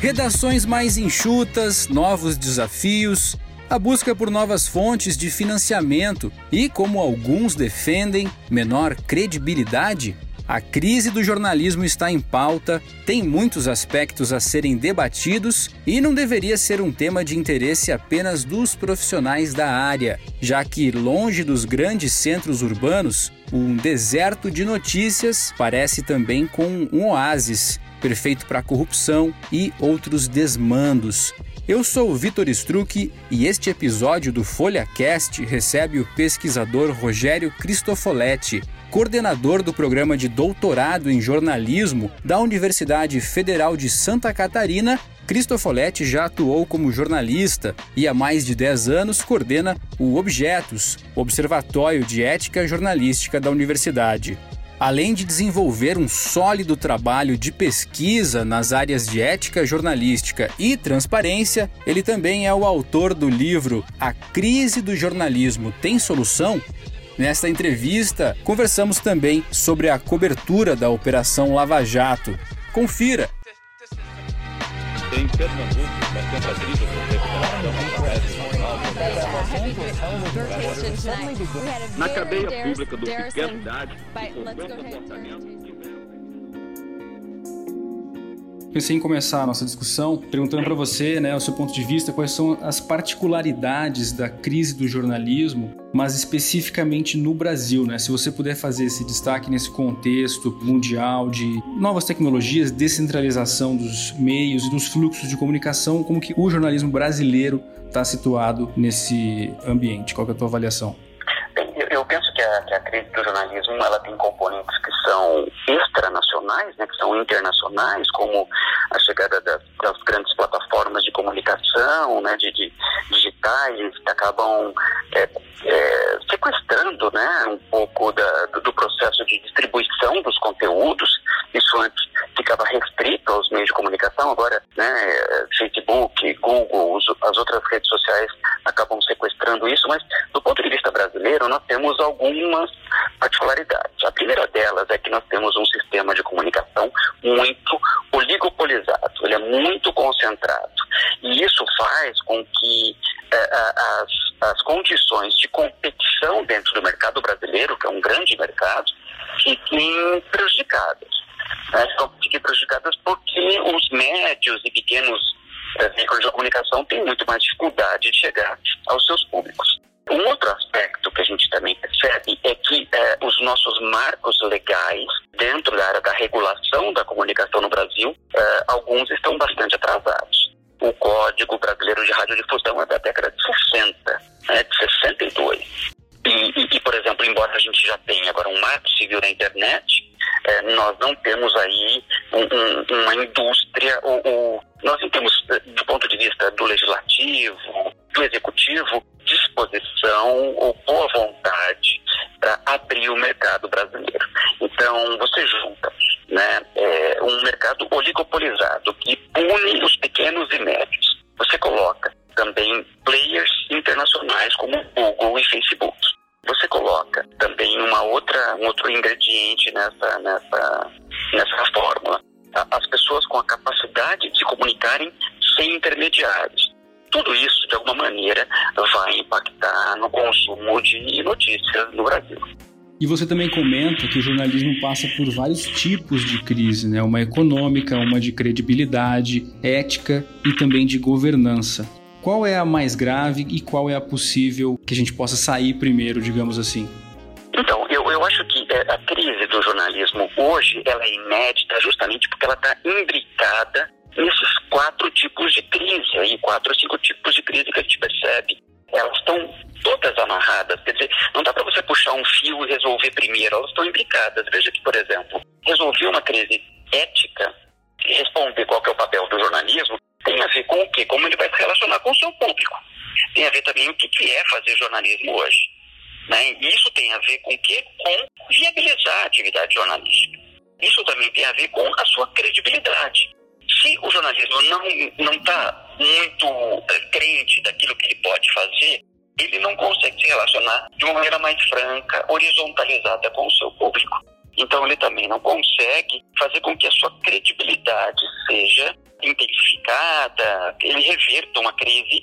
Redações mais enxutas, novos desafios, a busca por novas fontes de financiamento e, como alguns defendem, menor credibilidade? A crise do jornalismo está em pauta, tem muitos aspectos a serem debatidos e não deveria ser um tema de interesse apenas dos profissionais da área, já que, longe dos grandes centros urbanos, um deserto de notícias parece também com um oásis perfeito para corrupção e outros desmandos. Eu sou o Vitor Struck e este episódio do FolhaCast recebe o pesquisador Rogério Cristofoletti, coordenador do programa de doutorado em jornalismo da Universidade Federal de Santa Catarina. Cristofoletti já atuou como jornalista e há mais de 10 anos coordena o Objetos, Observatório de Ética Jornalística da Universidade. Além de desenvolver um sólido trabalho de pesquisa nas áreas de ética jornalística e transparência, ele também é o autor do livro A Crise do Jornalismo Tem Solução? Nesta entrevista, conversamos também sobre a cobertura da Operação Lava Jato. Confira! Pernambuco, na cadeia pública do pequeno idade, comportamento Pensei em começar a nossa discussão perguntando para você, né, o seu ponto de vista, quais são as particularidades da crise do jornalismo, mas especificamente no Brasil, né? Se você puder fazer esse destaque nesse contexto mundial de novas tecnologias, descentralização dos meios e dos fluxos de comunicação, como que o jornalismo brasileiro está situado nesse ambiente? Qual é a tua avaliação? Penso que a, que a crise do jornalismo ela tem componentes que são extranacionais, né, que são internacionais, como a chegada das, das grandes plataformas de comunicação, né, de, de digitais, que acabam é, é, sequestrando né, um pouco da, do processo de distribuição dos conteúdos. Isso antes ficava restrito aos meios de comunicação, agora né, Facebook, Google, as outras redes sociais acabam sequestrando isso, mas do ponto de vista brasileiro, nós temos algumas particularidades. A primeira delas é que nós temos um sistema de comunicação muito oligopolizado, ele é muito concentrado. E isso faz com que eh, as, as condições de competição dentro do mercado brasileiro, que é um grande mercado, fiquem prejudicadas. Né? Fiquem prejudicadas porque os médios e pequenos eh, veículos de comunicação têm muito mais dificuldade de chegar aos seus públicos. Um outro aspecto que a gente também percebe é que eh, os nossos marcos legais dentro da área da regulação da comunicação no Brasil, eh, alguns estão bastante atrasados. O Código Brasileiro de Radiodifusão é da década de 60, né, de 62. E, e, e, por exemplo, embora a gente já tenha agora um marco civil na internet, eh, nós não temos aí um, um, uma indústria, ou, ou, nós não temos, do ponto de vista do legislativo, do executivo, disposição ou boa vontade para abrir o mercado brasileiro. Então, você junta né, é, um mercado oligopolizado que pune os pequenos e médios. Você coloca também players internacionais como Google e Facebook. Você coloca também uma outra, um outro ingrediente nessa, nessa, nessa fórmula. As pessoas com a capacidade de se comunicarem sem intermediários tudo isso, de alguma maneira, vai impactar no consumo de notícias no Brasil. E você também comenta que o jornalismo passa por vários tipos de crise, né? Uma econômica, uma de credibilidade, ética e também de governança. Qual é a mais grave e qual é a possível que a gente possa sair primeiro, digamos assim? Então, eu, eu acho que é, a crise do jornalismo hoje ela é inédita justamente porque ela está imbricada nesses quatro tipos de crise, aí, quatro ou cinco tipos de crise que a gente percebe. Elas estão todas amarradas, quer dizer, não dá para você puxar um fio e resolver primeiro, elas estão imbricadas. Veja que, por exemplo, resolver uma crise ética responder qual é o papel do jornalismo tem a ver com o quê? Como ele vai se relacionar com o seu público. Tem a ver também o que é fazer jornalismo hoje. Né? Isso tem a ver com o quê? Com viabilizar a atividade jornalística. Isso também tem a ver com a sua credibilidade se o jornalismo não está muito é, crente daquilo que ele pode fazer, ele não consegue se relacionar de uma maneira mais franca, horizontalizada com o seu público. Então ele também não consegue fazer com que a sua credibilidade seja intensificada, ele reverta uma crise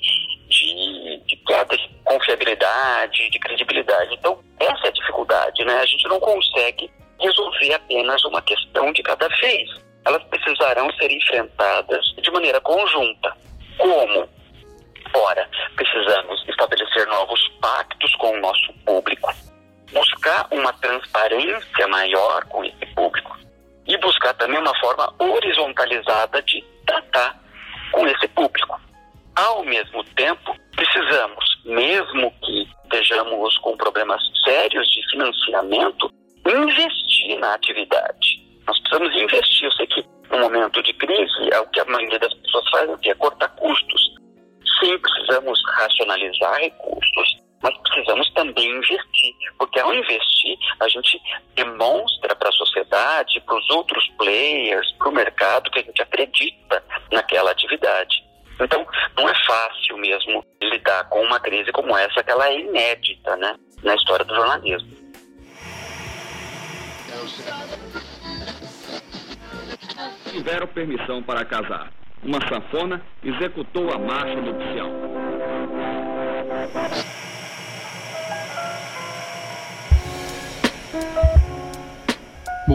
de, de de confiabilidade, de credibilidade. Então, essa é a dificuldade, né? A gente não consegue resolver apenas uma questão de cada vez. Elas precisarão ser enfrentadas de maneira conjunta. Como? Ora, precisamos estabelecer novos pactos com o nosso público, buscar uma transparência maior com esse público e buscar também uma forma horizontalizada de tratar com esse público. Ao mesmo tempo, precisamos, mesmo que estejamos com problemas sérios de financiamento, investir na atividade. Nós precisamos investir. Eu sei que no momento de crise, é o que a maioria das pessoas faz é cortar custos. Sim, precisamos racionalizar recursos, mas precisamos também investir, porque ao investir, a gente demonstra para a sociedade, para os outros players, para o mercado, que a gente acredita naquela atividade. Então, não é fácil mesmo lidar com uma crise como essa, que ela é inédita né, na história do jornalismo. Tiveram permissão para casar. Uma sanfona executou a marcha nupcial.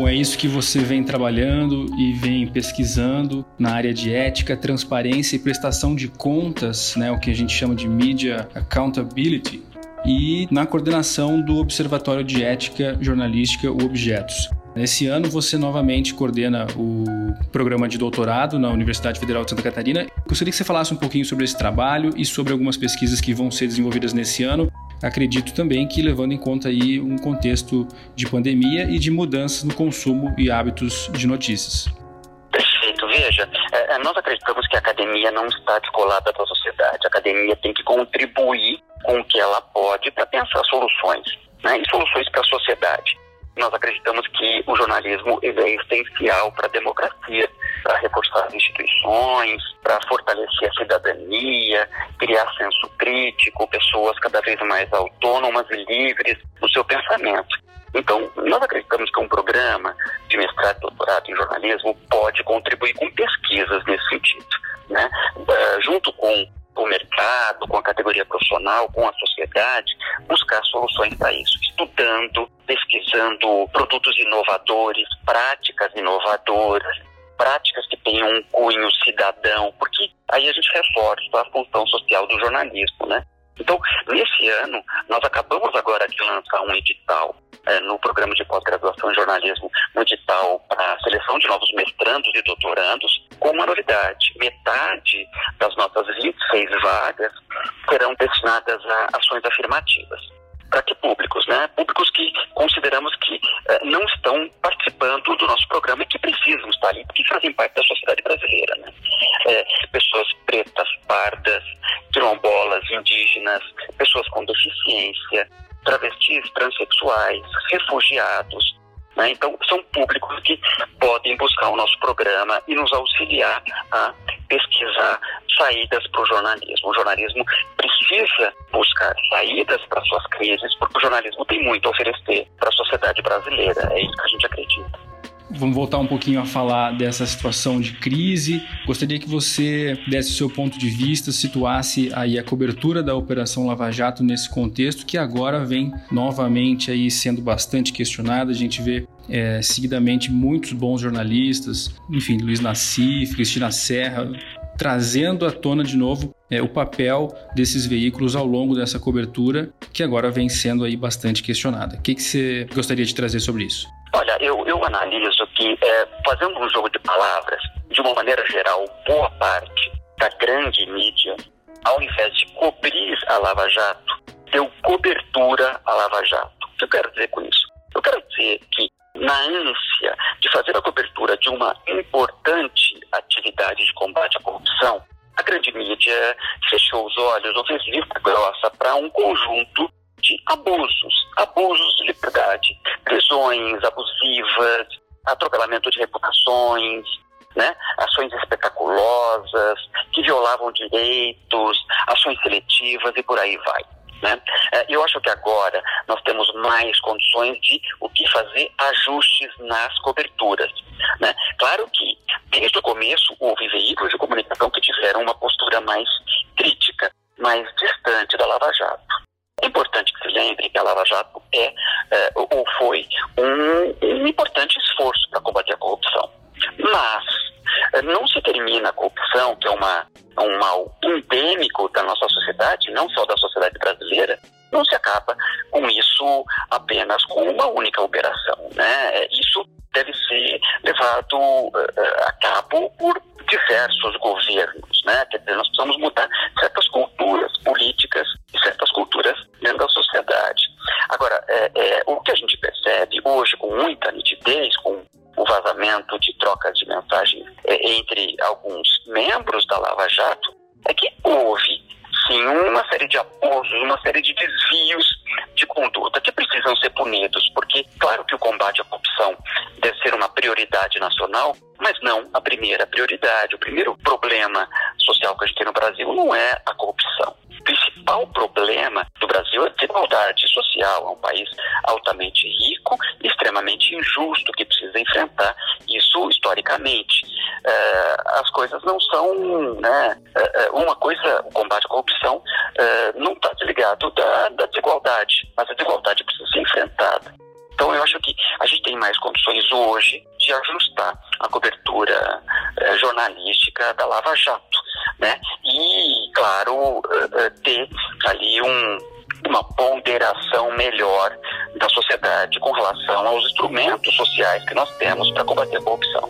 Bom, é isso que você vem trabalhando e vem pesquisando na área de ética, transparência e prestação de contas, né, o que a gente chama de media accountability, e na coordenação do Observatório de Ética Jornalística, o Objetos. Esse ano você novamente coordena o programa de doutorado na Universidade Federal de Santa Catarina. Gostaria que você falasse um pouquinho sobre esse trabalho e sobre algumas pesquisas que vão ser desenvolvidas nesse ano acredito também que levando em conta aí um contexto de pandemia e de mudanças no consumo e hábitos de notícias. Perfeito. Veja, é, é, nós acreditamos que a academia não está descolada da sociedade. A academia tem que contribuir com o que ela pode para pensar soluções, né, e soluções para a sociedade. Nós acreditamos que o jornalismo é essencial para a democracia, para reforçar as instituições, para fortalecer a cidadania, criar senso crítico, pessoas cada vez mais autônomas e livres no seu pensamento. Então, nós acreditamos que um programa de mestrado e doutorado em jornalismo pode contribuir com pesquisas nesse sentido, né? Uh, junto com o mercado, com a categoria profissional, com a sociedade, buscar soluções para isso, estudando, pesquisando produtos inovadores, práticas inovadoras, práticas que tenham um cunho cidadão, porque aí a gente reforça a função social do jornalismo, né? Então, nesse ano, nós acabamos agora de lançar um edital é, no programa de pós-graduação em jornalismo, um edital para seleção de novos mestrandos e doutorandos, com uma novidade: metade das nossas 26 vagas serão destinadas a ações afirmativas. Para que públicos? Né? Públicos que consideramos que eh, não estão participando do nosso programa e que precisam estar ali, porque fazem parte da sociedade brasileira. Né? É, pessoas pretas, pardas, quilombolas, indígenas, pessoas com deficiência, travestis, transexuais, refugiados, né? Então, são públicos que podem buscar o nosso programa e nos auxiliar a pesquisar saídas para o jornalismo. O jornalismo precisa buscar saídas para suas crises, porque o jornalismo tem muito a oferecer para a sociedade brasileira. É isso que a gente acredita. Vamos voltar um pouquinho a falar dessa situação de crise. Gostaria que você desse o seu ponto de vista, situasse aí a cobertura da Operação Lava Jato nesse contexto que agora vem novamente aí sendo bastante questionada. A gente vê é, seguidamente muitos bons jornalistas, enfim, Luiz Nassif, Cristina Serra, trazendo à tona de novo é, o papel desses veículos ao longo dessa cobertura, que agora vem sendo aí bastante questionada. O que, que você gostaria de trazer sobre isso? Olha, eu, eu analiso que, é, fazendo um jogo de palavras, de uma maneira geral, boa parte da grande mídia, ao invés de cobrir a Lava Jato, deu cobertura à Lava Jato. O que eu quero dizer com isso? Eu quero dizer que, na ânsia de fazer a cobertura de uma importante atividade de combate à corrupção, a grande mídia fechou os olhos ou fez vista grossa para um conjunto de abusos, abusos de liberdade, prisões abusivas, atropelamento de reputações, né? ações espetaculosas, que violavam direitos, ações seletivas e por aí vai. Né? É, eu acho que agora nós temos mais condições de o que fazer ajustes nas coberturas. Né? Claro que desde o começo, houve veículos de comunicação que tiveram uma postura mais crítica, mais distante da Lava Jato. É importante que se lembre que a Lava Jato é, é ou foi um, um importante esforço para combater a corrupção. Mas não se termina a corrupção, que é uma, um mal endêmico da nossa sociedade, não só da sociedade brasileira, não se acaba com isso apenas com uma única operação. Né? Isso deve ser levado uh, a cabo por diversos governos. Né? Quer dizer, nós precisamos mudar certas culturas políticas e certas culturas dentro da sociedade. Agora, é, é, o que a gente percebe hoje com muita nitidez, com o vazamento de trocas de mensagens entre alguns membros da Lava Jato, é que houve sim uma série de abusos, uma série de desvios de conduta que precisam ser punidos, porque claro que o combate à corrupção deve ser uma prioridade nacional, mas não a primeira prioridade. O primeiro problema social que a gente tem no Brasil não é a corrupção. O principal problema do Brasil é a desigualdade social. É um país altamente rico extremamente injusto que precisa enfrentar isso historicamente. É, as coisas não são, né, é, é uma coisa, o combate à corrupção não está desligado da, da desigualdade, mas a desigualdade precisa ser enfrentada. Então eu acho que a gente tem mais condições hoje de ajustar a cobertura eh, jornalística da Lava Jato, né? E, claro, eh, ter ali um, uma ponderação melhor da sociedade com relação aos instrumentos sociais que nós temos para combater a corrupção.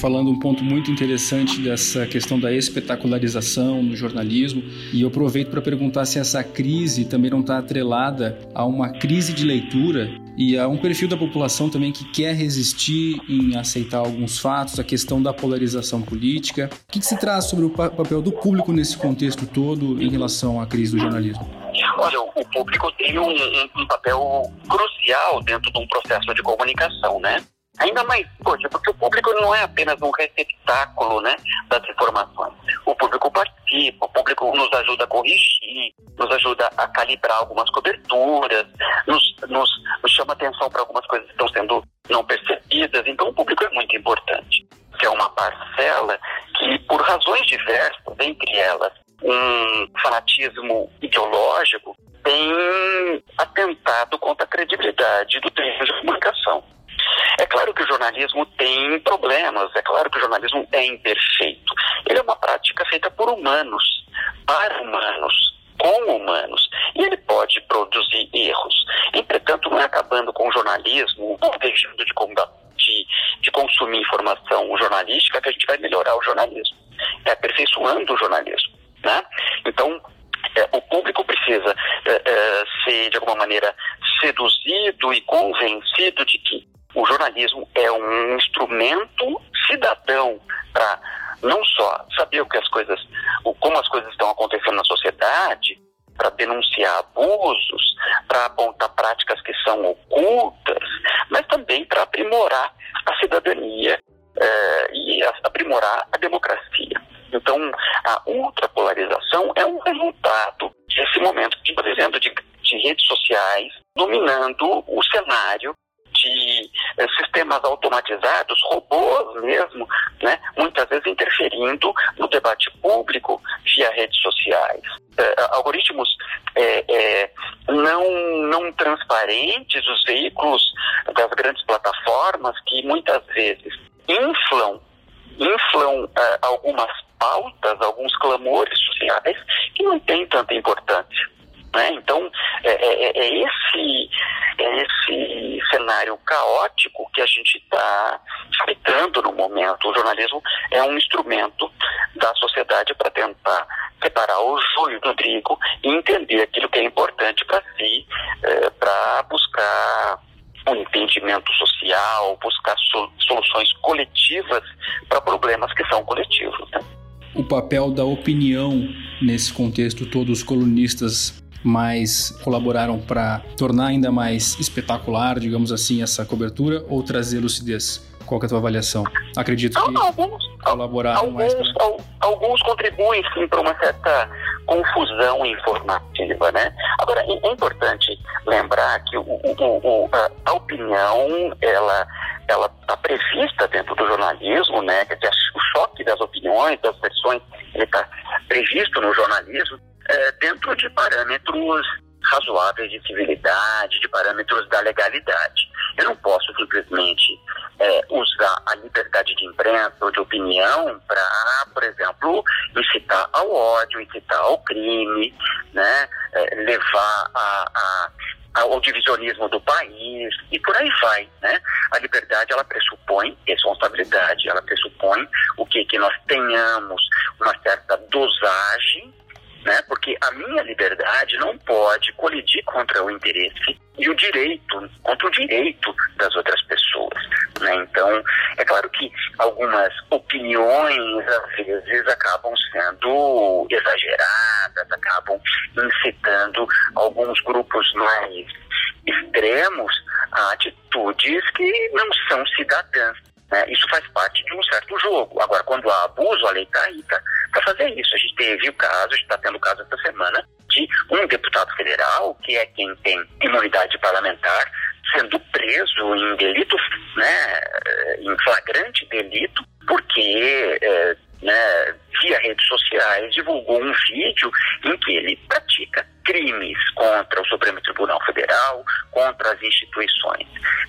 falando um ponto muito interessante dessa questão da espetacularização no jornalismo e eu aproveito para perguntar se essa crise também não está atrelada a uma crise de leitura e a um perfil da população também que quer resistir em aceitar alguns fatos, a questão da polarização política. O que, que se traz sobre o papel do público nesse contexto todo em relação à crise do jornalismo? Olha, o público tem um, um papel crucial dentro de um processo de comunicação, né? Ainda mais, poxa, porque o público não é apenas um receptáculo né, das informações. O público participa, o público nos ajuda a corrigir, nos ajuda a calibrar algumas coberturas, nos, nos, nos chama atenção para algumas coisas que estão sendo não percebidas. Então, o público é muito importante. Que é uma parcela que, por razões diversas, entre elas um fanatismo ideológico, tem atentado contra a credibilidade do terreno de comunicação. É claro que o jornalismo tem problemas, é claro que o jornalismo é imperfeito. Ele é uma prática feita por humanos, para humanos, com humanos, e ele pode produzir erros. Entretanto, não é acabando com o jornalismo, ou deixando de, de, de consumir informação jornalística que a gente vai melhorar o jornalismo. É aperfeiçoando o jornalismo. Né? Então, é, o público precisa é, é, ser, de alguma maneira, seduzido e convencido de que o jornalismo é um instrumento cidadão para não só saber o que as coisas, como as coisas estão acontecendo na sociedade, para denunciar abusos, para apontar práticas que são ocultas, mas também para aprimorar a cidadania eh, e aprimorar a democracia. Então, a ultrapolarização é um resultado desse momento que estamos vivendo de, de redes sociais dominando o cenário de eh, sistemas automatizados, robôs mesmo, né, muitas vezes interferindo no debate público via redes sociais. Eh, algoritmos eh, não, não transparentes, os veículos das grandes plataformas que muitas vezes inflam, inflam algumas pautas, alguns clamores sociais que não têm tanta importância. Né? Então, é, é, é, é, esse, é esse cenário caótico que a gente está explicando no momento. O jornalismo é um instrumento da sociedade para tentar separar o joio do trigo e entender aquilo que é importante para si, é, para buscar um entendimento social, buscar soluções coletivas para problemas que são coletivos. Né? o papel da opinião nesse contexto? Todos os colunistas mais colaboraram para tornar ainda mais espetacular, digamos assim, essa cobertura ou trazer lucidez? Qual é a tua avaliação? Acredito que alguns, colaboraram alguns, mais. Pra... Alguns contribuem sim para uma certa confusão informativa, né? Agora é importante lembrar que o, o, o, a, opinião ela ela está prevista dentro do jornalismo, né? Quer dizer, o choque das opiniões, das versões, ele está previsto no jornalismo é, dentro de parâmetros razoáveis de civilidade, de parâmetros da legalidade. Eu não posso simplesmente é, usar a liberdade de imprensa ou de opinião para, por exemplo, incitar ao ódio, incitar ao crime, né, é, levar a, a ao divisionismo do país e por aí vai, né? A liberdade ela pressupõe responsabilidade, ela pressupõe o que que nós tenhamos uma certa dosagem né? Porque a minha liberdade não pode colidir contra o interesse e o direito, contra o direito das outras pessoas, né? Então, é claro que algumas opiniões às vezes acabam sendo exageradas, acabam incitando alguns grupos mais extremos a atitudes que não são cidadãs. Né? Isso faz parte de um certo jogo. Agora, quando há abuso, a lei está aí para fazer isso. A gente teve o caso, a gente está tendo o caso essa semana, de um deputado federal, que é quem tem imunidade parlamentar, sendo preso em delito, né, em flagrante delito, porque é, né, via redes sociais divulgou um vídeo em que ele pratica crimes contra o Supremo Tribunal Federal, contra as instituições.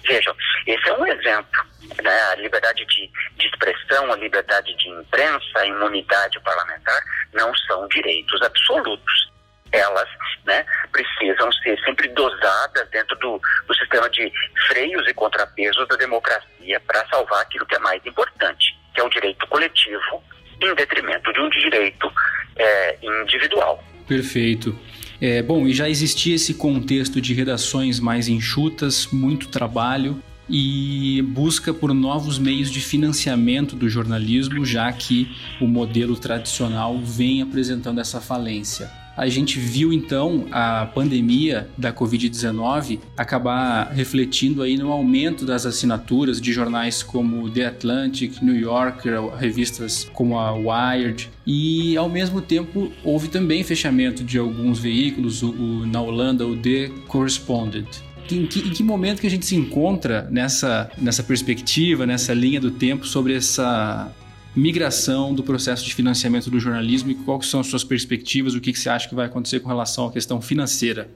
Vejam, esse é um exemplo né, a liberdade de, de expressão, a liberdade de imprensa, a imunidade parlamentar não são direitos absolutos. Elas né, precisam ser sempre dosadas dentro do, do sistema de freios e contrapesos da democracia para salvar aquilo que é mais importante, que é o direito coletivo, em detrimento de um direito é, individual. Perfeito. É, bom, e já existia esse contexto de redações mais enxutas, muito trabalho e busca por novos meios de financiamento do jornalismo, já que o modelo tradicional vem apresentando essa falência. A gente viu então a pandemia da Covid-19 acabar refletindo aí no aumento das assinaturas de jornais como The Atlantic, New Yorker, revistas como a Wired, e ao mesmo tempo houve também fechamento de alguns veículos, o, o, na Holanda o The Correspondent. Em que, em que momento que a gente se encontra nessa, nessa perspectiva, nessa linha do tempo sobre essa migração do processo de financiamento do jornalismo e quais são as suas perspectivas, o que, que você acha que vai acontecer com relação à questão financeira?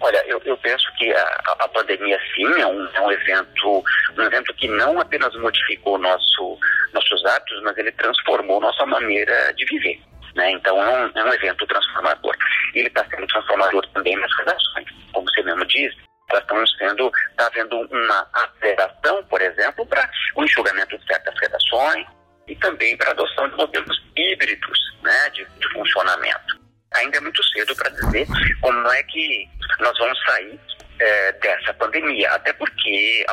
Olha, eu, eu penso que a, a pandemia sim é um, é um, evento, um evento que não apenas modificou nosso, nossos hábitos, mas ele transformou nossa maneira de viver. Né? Então é um, é um evento transformador. Ele está sendo transformador também nas redações, como você mesmo disse estão sendo, está havendo uma aceleração, por exemplo, para o enxugamento de certas redações e também para a adoção de modelos híbridos né, de, de funcionamento. Ainda é muito cedo para dizer como é que nós vamos sair é, dessa pandemia, até porque,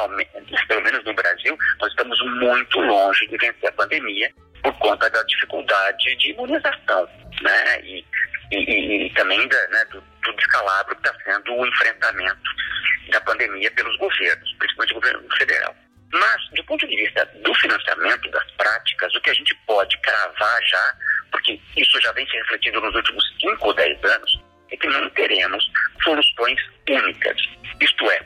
pelo menos no Brasil, nós estamos muito longe de vencer a pandemia por conta da dificuldade de imunização, né? E, e, e também da, né, do, do descalabro que está sendo o enfrentamento da pandemia pelos governos, principalmente o governo federal. Mas, do ponto de vista do financiamento, das práticas, o que a gente pode cravar já, porque isso já vem se refletindo nos últimos 5 ou 10 anos, é que não teremos soluções únicas. Isto é,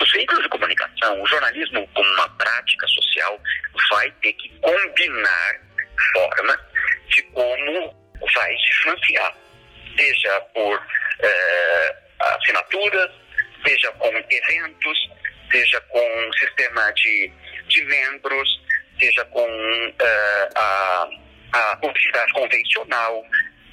os veículos de comunicação, o jornalismo como uma prática social, vai ter que combinar formas de como vai se financiar, seja por eh, assinaturas, seja com eventos, seja com um sistema de, de membros, seja com uh, a, a publicidade convencional,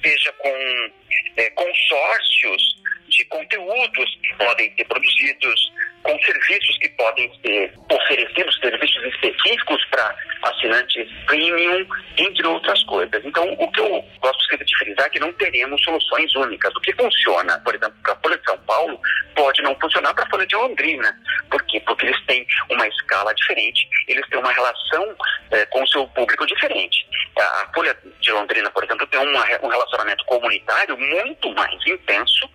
seja com uh, consórcios de conteúdos que podem ser produzidos, com serviços que podem ser oferecidos, serviços específicos para assinantes premium, entre outras coisas. Então, o que eu gosto sempre de frisar é que não teremos soluções únicas. O que funciona, por exemplo, para a Folha de São Paulo, pode não funcionar para a Folha de Londrina. Por quê? Porque eles têm uma escala diferente, eles têm uma relação eh, com o seu público diferente. A Folha de Londrina, por exemplo, tem uma, um relacionamento comunitário muito mais intenso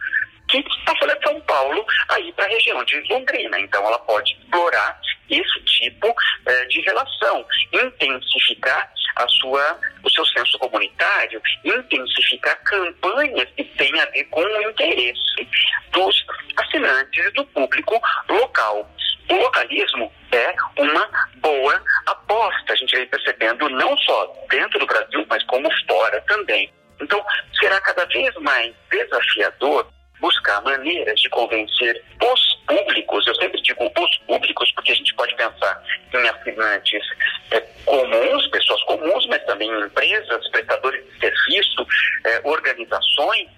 que a Folha de São Paulo aí para a região de Londrina. Então, ela pode explorar esse tipo eh, de relação, intensificar a sua, o seu senso comunitário, intensificar campanhas que têm a ver com o interesse dos assinantes e do público local. O localismo é uma boa aposta. A gente vem percebendo não só dentro do Brasil, mas como fora também. Então, será cada vez mais desafiador buscar maneiras de convencer os públicos, eu sempre digo os públicos, porque a gente pode pensar em assinantes é, comuns, pessoas comuns, mas também empresas, prestadores de serviço, é, organizações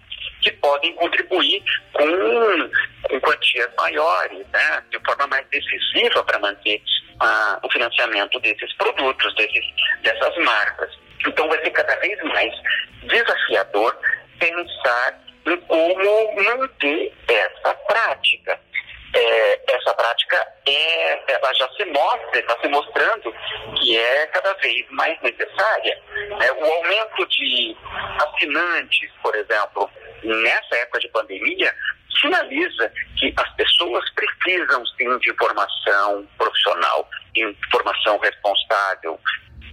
que podem contribuir com, com quantias maiores, né, de forma mais decisiva para manter ah, o financiamento desses produtos, desses, dessas marcas. Então vai ser cada vez mais desafiador pensar em como manter essa prática. É, essa prática é, ela já se mostra, está se mostrando que é cada vez mais necessária. É, o aumento de assinantes, por exemplo, nessa época de pandemia, sinaliza que as pessoas precisam sim de informação profissional, informação responsável,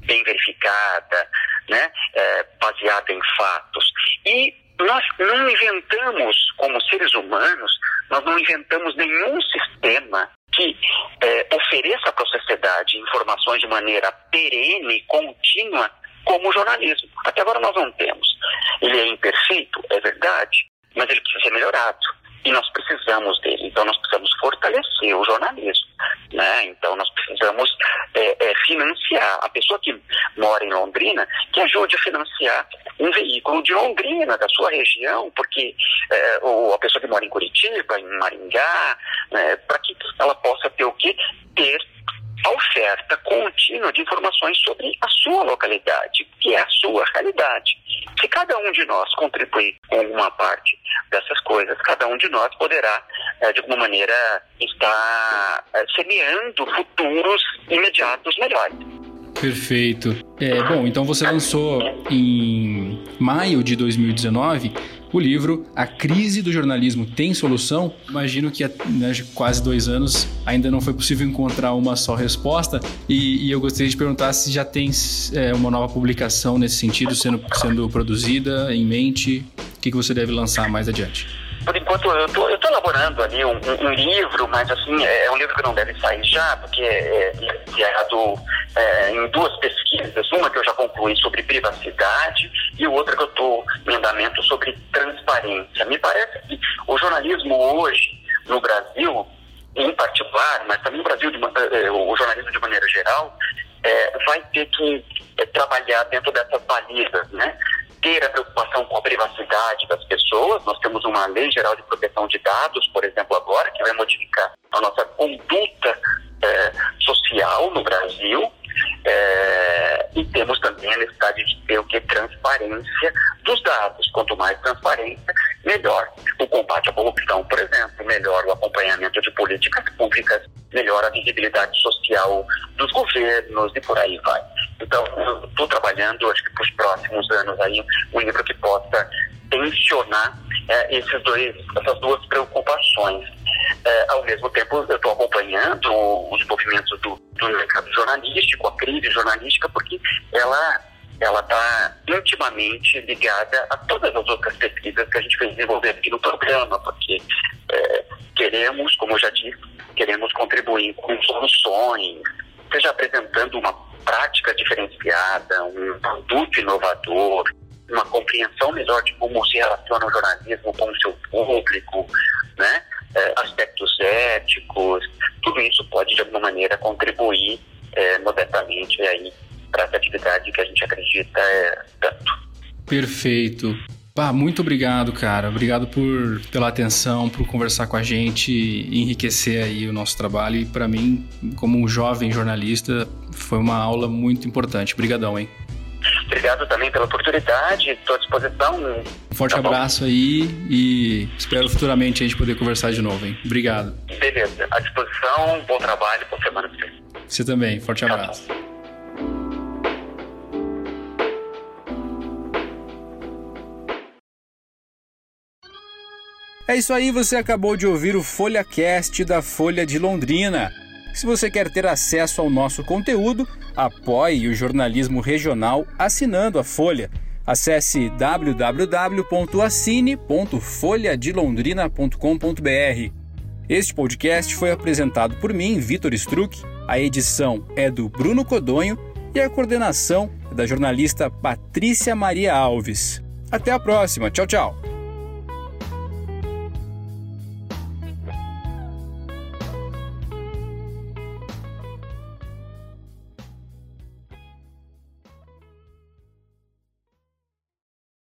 bem verificada, né, é, baseada em fatos. E nós não inventamos, como seres humanos, nós não inventamos nenhum sistema que é, ofereça para a sociedade informações de maneira perene, contínua, como o jornalismo. Até agora nós não temos. Ele é imperfeito, é verdade, mas ele precisa ser melhorado. E nós precisamos dele. Então nós precisamos fortalecer o jornalismo. Né? Então nós precisamos é, é, financiar. A pessoa que mora em Londrina, que ajude a financiar um veículo de Londrina, da sua região, porque é, ou a pessoa que mora em Curitiba, em Maringá, né, para que ela possa ter o quê? Ter a oferta contínua de informações sobre a sua localidade, que é a sua realidade. Se cada um de nós contribuir com uma parte dessas coisas, cada um de nós poderá, eh, de alguma maneira, estar eh, semeando futuros imediatos melhores. Perfeito. É, bom, então você lançou em maio de 2019 o livro A Crise do Jornalismo Tem Solução? Imagino que há né, quase dois anos ainda não foi possível encontrar uma só resposta e, e eu gostaria de perguntar se já tem é, uma nova publicação nesse sentido sendo, sendo produzida em mente. O que, que você deve lançar mais adiante? Por enquanto eu tô, tô elaborando ali um, um, livro, mas assim, é, é um livro que não deve sair já, porque é, é baseado é, em duas pesquisas, uma que eu já concluí sobre privacidade e outra que eu estou em andamento sobre transparência. Me parece que o jornalismo hoje, no Brasil, em particular, mas também no Brasil, de, é, o jornalismo de maneira geral, é, vai ter que trabalhar dentro dessas balizas, né? Ter a preocupação com a privacidade das pessoas. Nós temos uma lei geral de proteção de dados, por exemplo, agora, que vai modificar a nossa conduta é, social no Brasil. É, e temos também a necessidade de ter o que? Transparência dos dados. Quanto mais transparência, melhor. O combate à corrupção, por exemplo, melhor o acompanhamento de políticas públicas, melhor a visibilidade social dos governos e por aí vai. Então, eu estou trabalhando, acho que para os próximos anos aí, um livro que possa tensionar é, esses dois, essas duas preocupações. É, ao mesmo tempo, eu estou acompanhando os movimentos do, do mercado jornalístico, a crise jornalística, porque ela ela está intimamente ligada a todas as outras pesquisas que a gente fez desenvolver aqui no programa, porque é, queremos, como eu já disse, queremos contribuir com soluções, seja apresentando uma prática diferenciada, um produto inovador, uma compreensão melhor de como se relaciona o jornalismo com o seu público, né? É, aspectos éticos, tudo isso pode de alguma maneira contribuir é, modestamente aí para essa atividade que a gente acredita é tanto. Perfeito. Pá, muito obrigado, cara. Obrigado por pela atenção, por conversar com a gente, enriquecer aí o nosso trabalho. E para mim, como um jovem jornalista, foi uma aula muito importante. Obrigadão, hein? Obrigado também pela oportunidade, estou à disposição. Um forte tá abraço aí e espero futuramente a gente poder conversar de novo, hein? Obrigado. Beleza, à disposição, bom trabalho, boa semana pra você. Você também, forte abraço. É isso aí, você acabou de ouvir o FolhaCast da Folha de Londrina. Se você quer ter acesso ao nosso conteúdo, apoie o jornalismo regional assinando a Folha. Acesse www.assine.folhadelondrina.com.br. Este podcast foi apresentado por mim, Vitor Struck. A edição é do Bruno Codonho e a coordenação é da jornalista Patrícia Maria Alves. Até a próxima. Tchau, tchau.